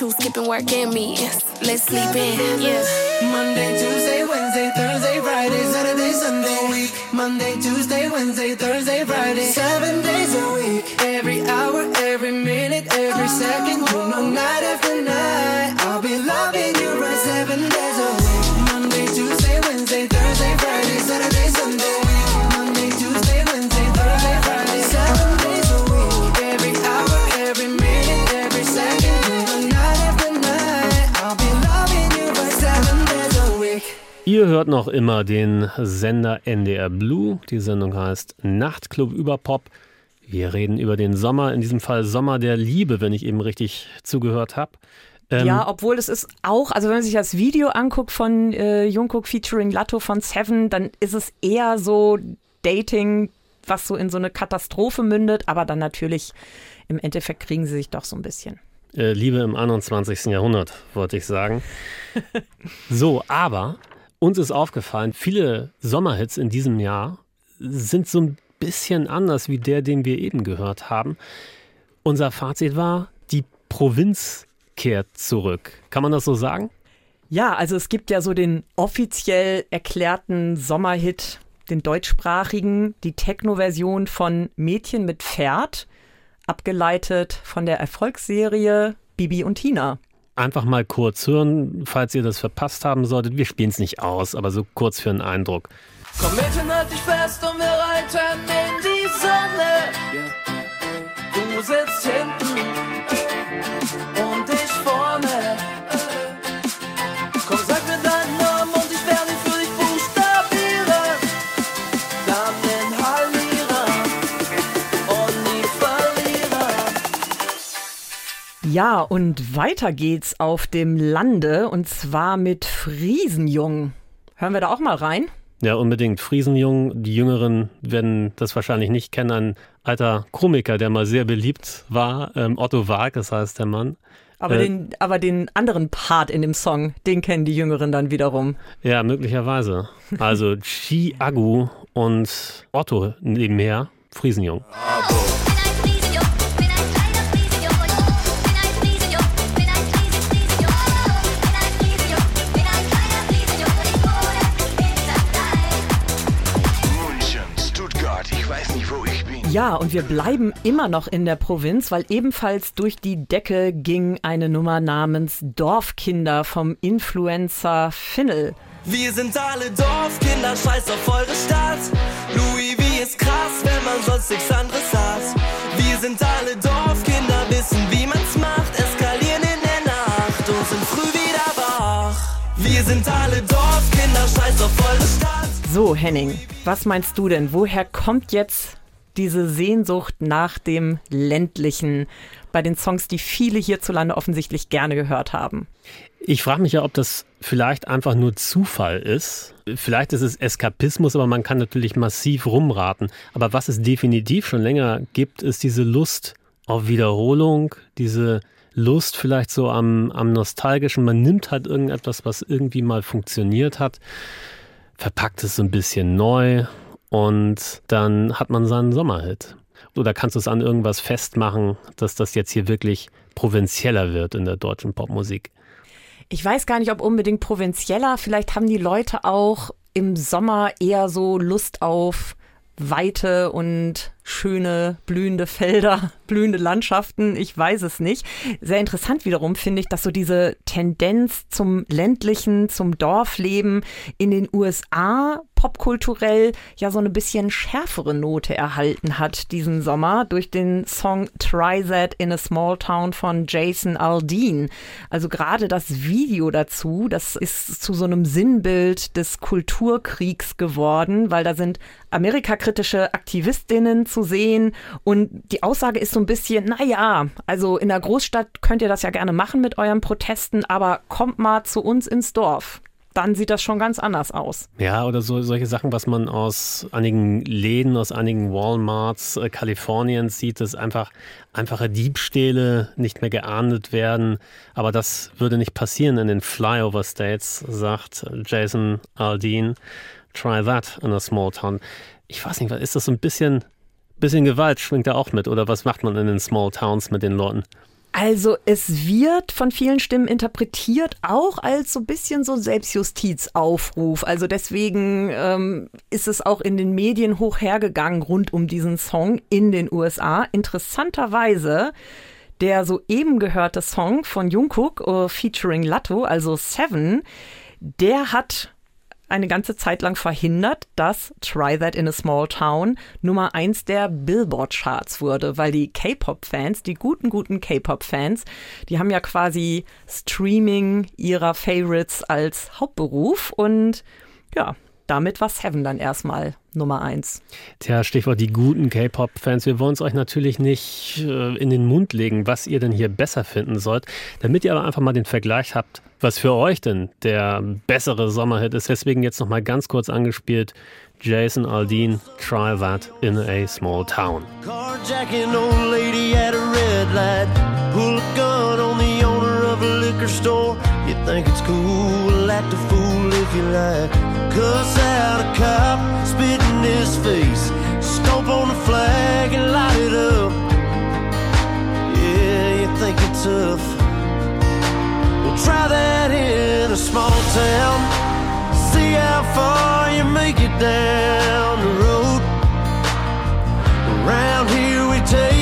you skipping work and meetings. Let's sleep in, yeah. Monday, Tuesday, Wednesday, Thursday, Friday, Saturday, Sunday. Week. Monday, Tuesday, Wednesday, Thursday, Friday. Seven days a week. Every hour, every minute, every second. You know, night after night. I'll be loving you right seven days a week. Monday, Tuesday, Wednesday, Thursday, Friday, Ihr hört noch immer den Sender NDR Blue. Die Sendung heißt Nachtclub über Pop. Wir reden über den Sommer, in diesem Fall Sommer der Liebe, wenn ich eben richtig zugehört habe. Ähm, ja, obwohl es ist auch, also wenn man sich das Video anguckt von äh, Jungkook featuring Latto von Seven, dann ist es eher so Dating, was so in so eine Katastrophe mündet, aber dann natürlich im Endeffekt kriegen sie sich doch so ein bisschen. äh, Liebe im 21. Jahrhundert, wollte ich sagen. so, aber uns ist aufgefallen, viele Sommerhits in diesem Jahr sind so ein bisschen anders wie der, den wir eben gehört haben. Unser Fazit war, die Provinz kehrt zurück. Kann man das so sagen? Ja, also es gibt ja so den offiziell erklärten Sommerhit, den deutschsprachigen, die Techno-Version von Mädchen mit Pferd, abgeleitet von der Erfolgsserie Bibi und Tina. Einfach mal kurz hören, falls ihr das verpasst haben solltet. Wir spielen es nicht aus, aber so kurz für einen Eindruck. Komm Mädchen, halt dich fest und wir reiten in die Sonne. Du sitzt hinten Ja, und weiter geht's auf dem Lande und zwar mit Friesenjung. Hören wir da auch mal rein? Ja, unbedingt. Friesenjung, die Jüngeren werden das wahrscheinlich nicht kennen. Ein alter Komiker, der mal sehr beliebt war. Ähm, Otto Walkes heißt der Mann. Aber, Äh, den, aber den anderen Part in dem Song, den kennen die Jüngeren dann wiederum. Ja, möglicherweise. Also Chi Agu und Otto nebenher, Friesenjung. München, Ja, und wir bleiben immer noch in der Provinz, weil ebenfalls durch die Decke ging eine Nummer namens Dorfkinder vom Influencer Finnel. Wir sind alle Dorfkinder, scheiß auf eure Stadt. Louis V ist krass, wenn man sonst nichts anderes hat. Wir sind alle Dorfkinder, wissen wie man's macht, eskalieren in der Nacht und sind früh wieder wach. Wir sind alle Dorfkinder, scheiß auf eure Stadt. So, Henning, was meinst du denn? Woher kommt jetzt diese Sehnsucht nach dem ländlichen bei den Songs, die viele hierzulande offensichtlich gerne gehört haben? Ich frage mich ja, ob das vielleicht einfach nur Zufall ist. Vielleicht ist es Eskapismus, aber man kann natürlich massiv rumraten. Aber was es definitiv schon länger gibt, ist diese Lust auf Wiederholung, diese Lust vielleicht so am, am Nostalgischen. Man nimmt halt irgendetwas, was irgendwie mal funktioniert hat, verpackt es so ein bisschen neu und dann hat man seinen Sommerhit. Oder kannst du es an irgendwas festmachen, dass das jetzt hier wirklich provinzieller wird in der deutschen Popmusik? Ich weiß gar nicht, ob unbedingt provinzieller. Vielleicht haben die Leute auch im Sommer eher so Lust auf Weite und schöne blühende Felder, blühende Landschaften. Ich weiß es nicht. Sehr interessant wiederum finde ich, dass so diese Tendenz zum ländlichen, zum Dorfleben in den USA popkulturell ja so eine bisschen schärfere Note erhalten hat diesen Sommer durch den Song Try That in a Small Town von Jason Aldean. Also gerade das Video dazu, das ist zu so einem Sinnbild des Kulturkriegs geworden, weil da sind amerikakritische Aktivistinnen zu sehen und die Aussage ist so ein bisschen, naja, also in der Großstadt könnt ihr das ja gerne machen mit euren Protesten, aber kommt mal zu uns ins Dorf dann sieht das schon ganz anders aus. Ja, oder so solche Sachen, was man aus einigen Läden, aus einigen Walmarts äh, Kaliforniens sieht, dass einfach einfache Diebstähle nicht mehr geahndet werden. Aber das würde nicht passieren in den Flyover States, sagt Jason Aldean. Try that in a small town. Ich weiß nicht, ist das so ein bisschen, bisschen Gewalt schwingt da auch mit? Oder was macht man in den Small Towns mit den Leuten? Also es wird von vielen Stimmen interpretiert auch als so ein bisschen so Selbstjustizaufruf. Also deswegen ähm, ist es auch in den Medien hoch hergegangen rund um diesen Song in den USA. Interessanterweise der soeben gehörte Song von Jungkook uh, featuring Latto, also Seven, der hat eine ganze Zeit lang verhindert, dass Try That in a Small Town Nummer eins der Billboard-Charts wurde, weil die K-Pop-Fans, die guten, guten K-Pop-Fans, die haben ja quasi Streaming ihrer Favorites als Hauptberuf und ja, damit war Seven dann erstmal Nummer eins. Tja, Stichwort die guten K-Pop-Fans. Wir wollen es euch natürlich nicht äh, in den Mund legen, was ihr denn hier besser finden sollt, damit ihr aber einfach mal den Vergleich habt, was für euch denn der bessere Sommerhit ist. Deswegen jetzt nochmal ganz kurz angespielt. Jason Aldean, Try That in a Small Town. Carjacking old lady at a red light. Pull a gun on the owner of a liquor store. Think it's cool, act a fool if you like. Cuss out a cop, spit in his face, stomp on the flag and light it up. Yeah, you think it's tough. Well, try that in a small town. See how far you make it down the road. Around here we take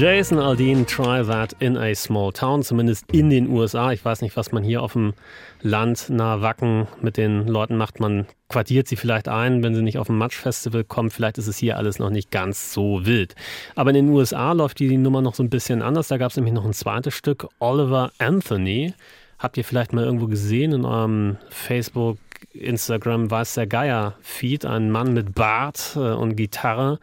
Jason Aldean, Try That in a Small Town, zumindest in den USA. Ich weiß nicht, was man hier auf dem Land nahe Wacken mit den Leuten macht. Man quartiert sie vielleicht ein, wenn sie nicht auf ein Matsch-Festival kommen. Vielleicht ist es hier alles noch nicht ganz so wild. Aber in den USA läuft die Nummer noch so ein bisschen anders. Da gab es nämlich noch ein zweites Stück, Oliver Anthony. Habt ihr vielleicht mal irgendwo gesehen in eurem Facebook, Instagram, weiß der Geier-Feed? Ein Mann mit Bart äh, und Gitarre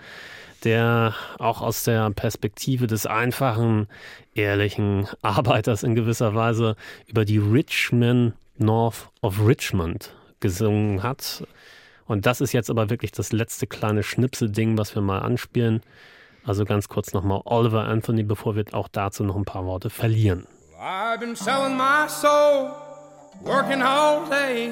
der auch aus der Perspektive des einfachen, ehrlichen Arbeiters in gewisser Weise über die Richmond North of Richmond gesungen hat. Und das ist jetzt aber wirklich das letzte kleine Schnipselding, was wir mal anspielen. Also ganz kurz nochmal Oliver Anthony, bevor wir auch dazu noch ein paar Worte verlieren. I've been selling my soul, working all day,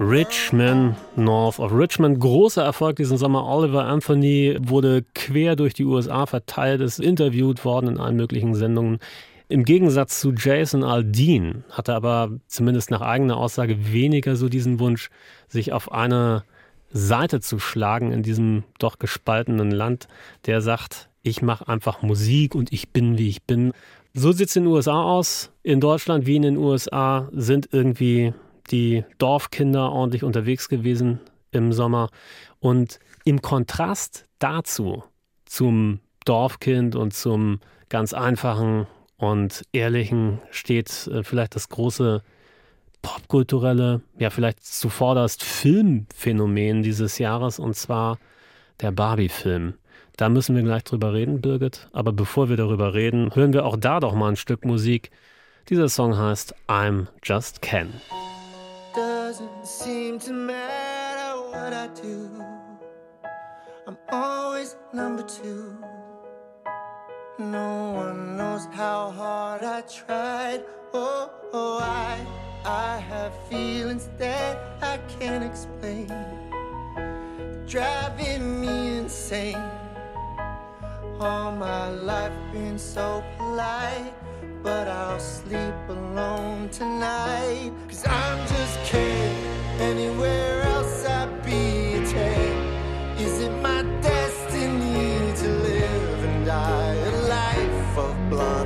Richmond, North of Richmond. Großer Erfolg diesen Sommer. Oliver Anthony wurde quer durch die USA verteilt, ist interviewt worden in allen möglichen Sendungen. Im Gegensatz zu Jason Aldean hatte aber zumindest nach eigener Aussage weniger so diesen Wunsch, sich auf eine Seite zu schlagen in diesem doch gespaltenen Land, der sagt, ich mache einfach Musik und ich bin, wie ich bin. So sieht es in den USA aus. In Deutschland wie in den USA sind irgendwie die Dorfkinder ordentlich unterwegs gewesen im Sommer. Und im Kontrast dazu, zum Dorfkind und zum ganz einfachen und ehrlichen, steht äh, vielleicht das große popkulturelle, ja vielleicht zuvorderst Filmphänomen dieses Jahres, und zwar der Barbie-Film. Da müssen wir gleich drüber reden, Birgit. Aber bevor wir darüber reden, hören wir auch da doch mal ein Stück Musik. Dieser Song heißt I'm Just Ken. Doesn't seem to matter what I do. I'm always number two. No one knows how hard I tried. Oh, oh I, I have feelings that I can't explain. Driving me insane. All my life been so polite. But I'll sleep alone tonight. Cause I'm just kidding. Anywhere else I'd be a. Is it my destiny to live and die a life of blonde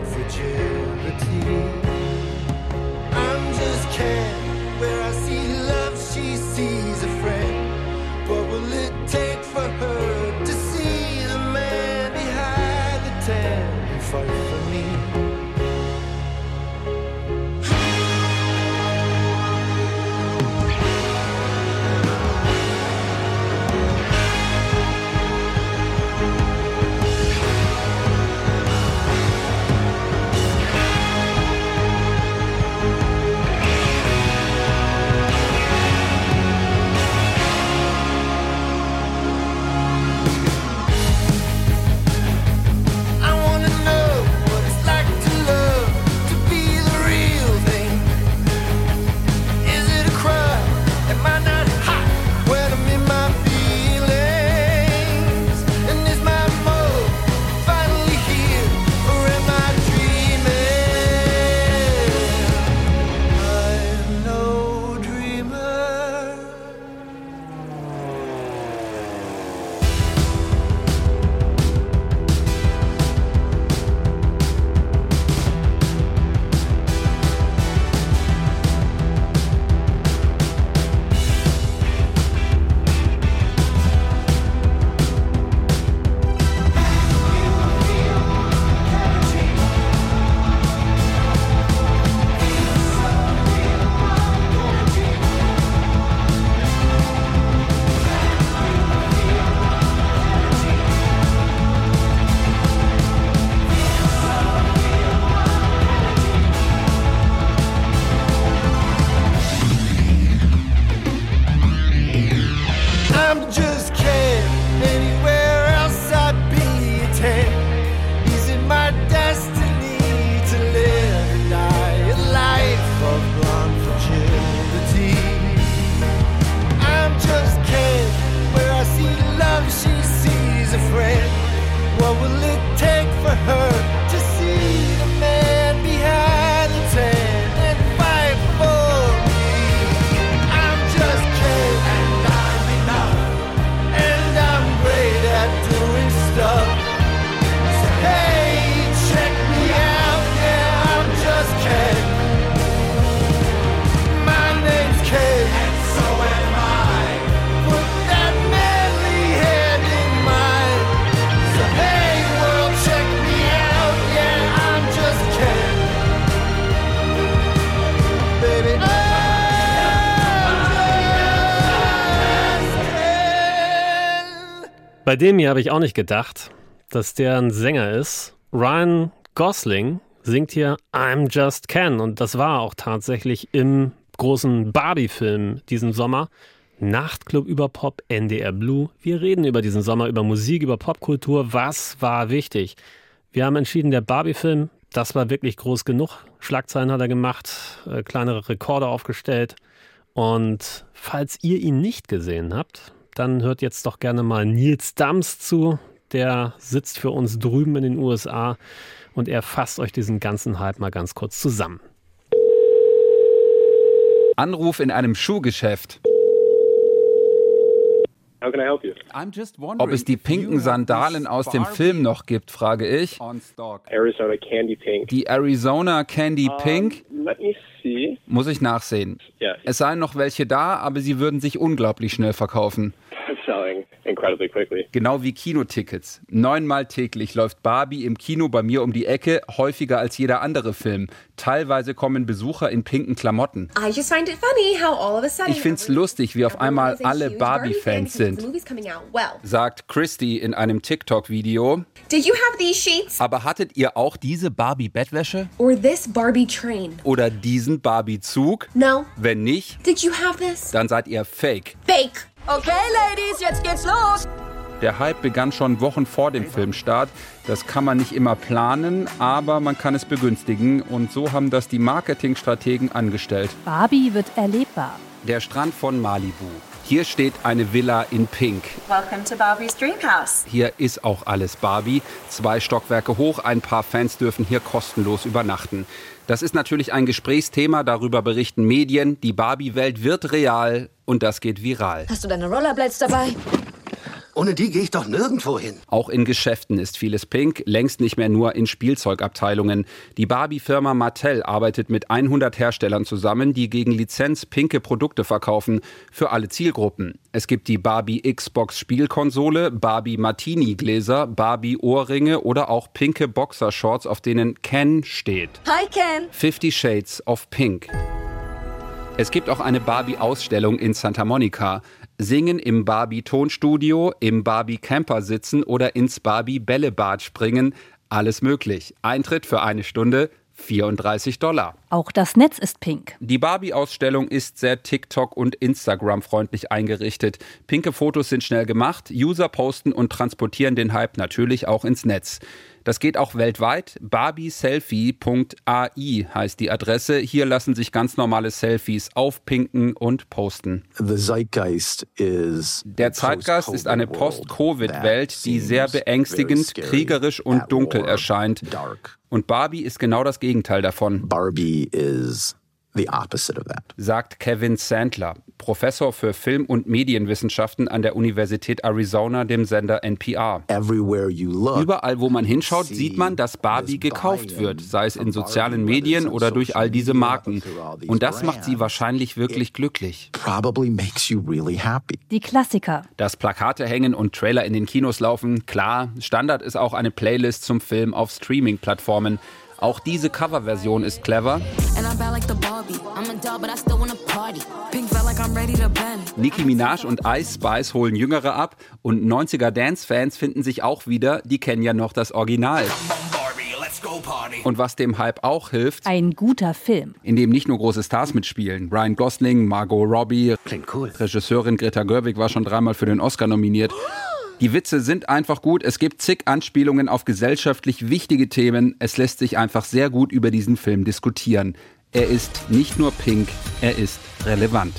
Bei dem hier habe ich auch nicht gedacht, dass der ein Sänger ist. Ryan Gosling singt hier I'm Just Ken und das war auch tatsächlich im großen Barbie-Film diesen Sommer. Nachtclub über Pop, NDR Blue. Wir reden über diesen Sommer, über Musik, über Popkultur. Was war wichtig? Wir haben entschieden, der Barbie-Film, das war wirklich groß genug. Schlagzeilen hat er gemacht, äh, kleinere Rekorde aufgestellt. Und falls ihr ihn nicht gesehen habt, dann hört jetzt doch gerne mal Nils Dams zu. Der sitzt für uns drüben in den USA und er fasst euch diesen ganzen Hype mal ganz kurz zusammen. Anruf in einem Schuhgeschäft. How can I help you? Ob es die pinken Sandalen aus dem Film noch gibt, frage ich. Arizona Candy Pink. Die Arizona Candy Pink See. muss ich nachsehen. Yeah, Es seien noch welche da, aber sie würden sich unglaublich schnell verkaufen. selling incredibly quickly. Genau wie Kinotickets. Neunmal täglich läuft Barbie im Kino bei mir um die Ecke, häufiger als jeder andere Film. Teilweise kommen Besucher in pinken Klamotten. I just find it funny how all of a sudden Ich find's lustig, wie auf einmal alle Barbie-Fans sind, movie's coming out. Well, sagt Christy in einem TikTok-Video. did you have these sheets Aber hattet ihr auch diese Barbie-Bettwäsche? or this Barbie train? Oder diesen Barbie-Zug? No. Wenn nicht, Did you have this? dann seid ihr fake. Fake. Okay, Ladies, jetzt geht's los. Der Hype begann schon Wochen vor dem Filmstart. Das kann man nicht immer planen, aber man kann es begünstigen. Und so haben das die Marketingstrategen angestellt. Barbie wird erlebbar. Der Strand von Malibu. Hier steht eine Villa in Pink. Welcome to Barbie's Dreamhouse. Hier ist auch alles Barbie. Zwei Stockwerke hoch, ein paar Fans dürfen hier kostenlos übernachten. Das ist natürlich ein Gesprächsthema, darüber berichten Medien. Die Barbie-Welt wird real und das geht viral. Hast du deine Rollerblades dabei? Ohne die gehe ich doch nirgendwo hin. Auch in Geschäften ist vieles pink, längst nicht mehr nur in Spielzeugabteilungen. Die Barbie-Firma Mattel arbeitet mit 100 Herstellern zusammen, die gegen Lizenz pinke Produkte verkaufen für alle Zielgruppen. Es gibt die Barbie Xbox Spielkonsole, Barbie Martini Gläser, Barbie Ohrringe oder auch pinke Boxershorts, auf denen Ken steht. Hi, Ken. 50 Shades of Pink. Es gibt auch eine Barbie-Ausstellung in Santa Monica. Singen im Barbie-Tonstudio, im Barbie-Camper sitzen oder ins Barbie-Bällebad springen. Alles möglich. Eintritt für eine Stunde 34 Dollar. Auch das Netz ist pink. Die Barbie-Ausstellung ist sehr TikTok- und Instagram-freundlich eingerichtet. Pinke Fotos sind schnell gemacht, User posten und transportieren den Hype natürlich auch ins Netz. Das geht auch weltweit. barbieselfie.ai heißt die Adresse. Hier lassen sich ganz normale Selfies aufpinken und posten. Der Zeitgeist ist eine Post-Covid-Welt, die sehr beängstigend, kriegerisch und dunkel erscheint. Und Barbie ist genau das Gegenteil davon. Barbie is the opposite of that. Sagt Kevin Sandler, Professor für Film- und Medienwissenschaften an der Universität Arizona, dem Sender NPR. Überall, wo man hinschaut, sieht man, dass Barbie gekauft wird, sei es in sozialen Medien oder durch all diese Marken. Und das macht sie wahrscheinlich wirklich glücklich. Die Klassiker. Dass Plakate hängen und Trailer in den Kinos laufen, klar. Standard ist auch eine Playlist zum Film auf Streaming-Plattformen. Auch diese Coverversion ist clever. Nicki Minaj und Ice Spice holen Jüngere ab und 90er Dance-Fans finden sich auch wieder, die kennen ja noch das Original. Und was dem Hype auch hilft, Ein guter Film. in dem nicht nur große Stars mitspielen. Ryan Gosling, Margot Robbie, Klingt cool. Regisseurin Greta Gerwig war schon dreimal für den Oscar nominiert. Die Witze sind einfach gut. Es gibt zig Anspielungen auf gesellschaftlich wichtige Themen. Es lässt sich einfach sehr gut über diesen Film diskutieren. Er ist nicht nur pink, er ist relevant.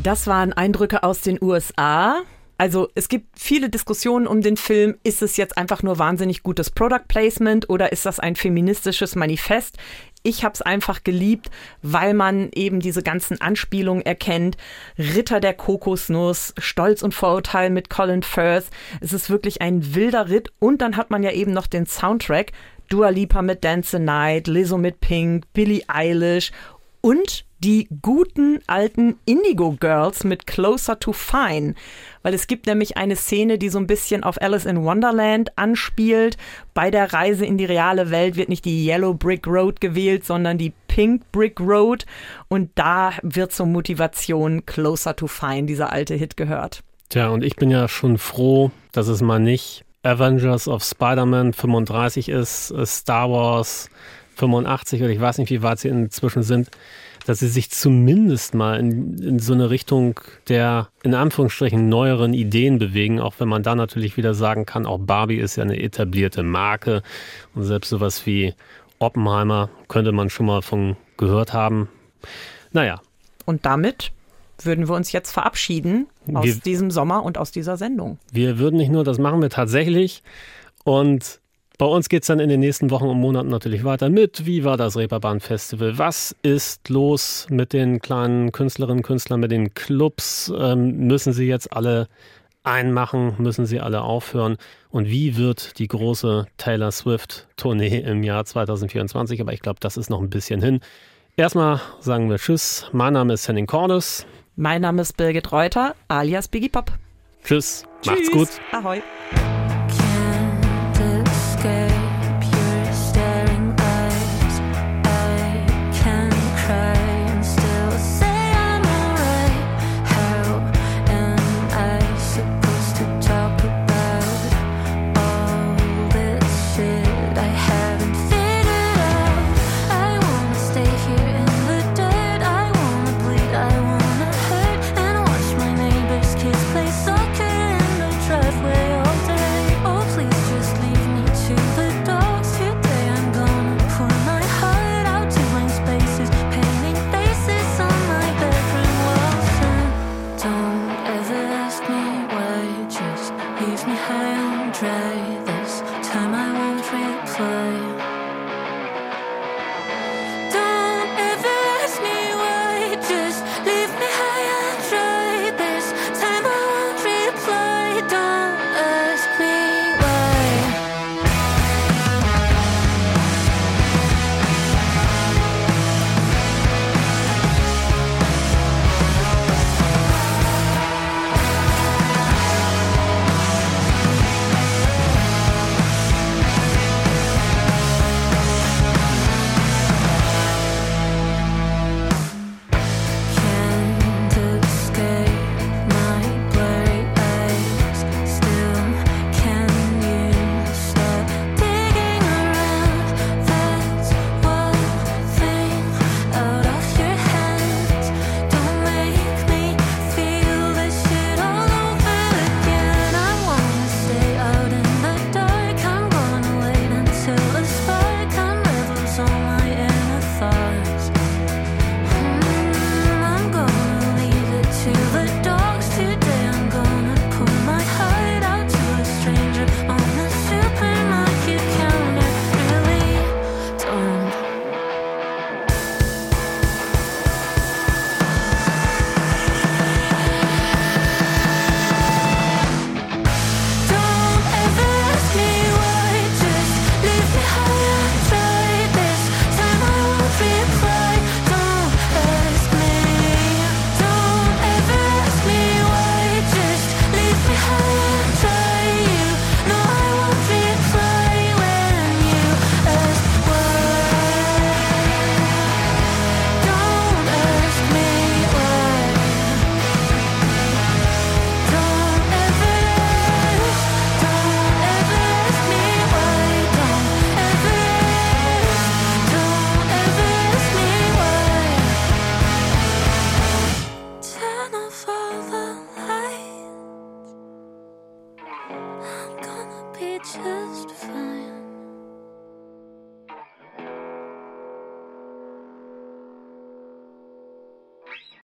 Das waren Eindrücke aus den USA. Also es gibt viele Diskussionen um den Film. Ist es jetzt einfach nur wahnsinnig gutes Product Placement oder ist das ein feministisches Manifest? Ich habe es einfach geliebt, weil man eben diese ganzen Anspielungen erkennt. Ritter der Kokosnuss, Stolz und Vorurteil mit Colin Firth. Es ist wirklich ein wilder Ritt. Und dann hat man ja eben noch den Soundtrack. Dua Lipa mit Dance the Night, Lizzo mit Pink, Billie Eilish und die guten alten Indigo Girls mit Closer to Fine. Weil es gibt nämlich eine Szene, die so ein bisschen auf Alice in Wonderland anspielt. Bei der Reise in die reale Welt wird nicht die Yellow Brick Road gewählt, sondern die Pink Brick Road. Und da wird zur Motivation Closer to Fine, dieser alte Hit, gehört. Tja, und ich bin ja schon froh, dass es mal nicht Avengers of Spider-Man 35 ist, äh, Star Wars 85 oder ich weiß nicht, wie weit sie inzwischen sind, dass sie sich zumindest mal in, in so eine Richtung der in Anführungsstrichen neueren Ideen bewegen, auch wenn man da natürlich wieder sagen kann, auch Barbie ist ja eine etablierte Marke und selbst sowas wie Oppenheimer könnte man schon mal von gehört haben. Naja. Und damit würden wir uns jetzt verabschieden aus Wir- diesem Sommer und aus dieser Sendung. Wir würden nicht nur, das machen wir tatsächlich. Und bei uns geht es dann in den nächsten Wochen und Monaten natürlich weiter mit. Wie war das Reeperbahn Festival? Was ist los mit den kleinen Künstlerinnen und Künstlern, mit den Clubs? Ähm, müssen sie jetzt alle einmachen? Müssen sie alle aufhören? Und wie wird die große Taylor Swift-Tournee im Jahr 2024? Aber ich glaube, das ist noch ein bisschen hin. Erstmal sagen wir Tschüss. Mein Name ist Henning Cordes. Mein Name ist Birgit Reuter, alias Biggie Pop. Tschüss. Macht's Tschüss. gut. Ahoi.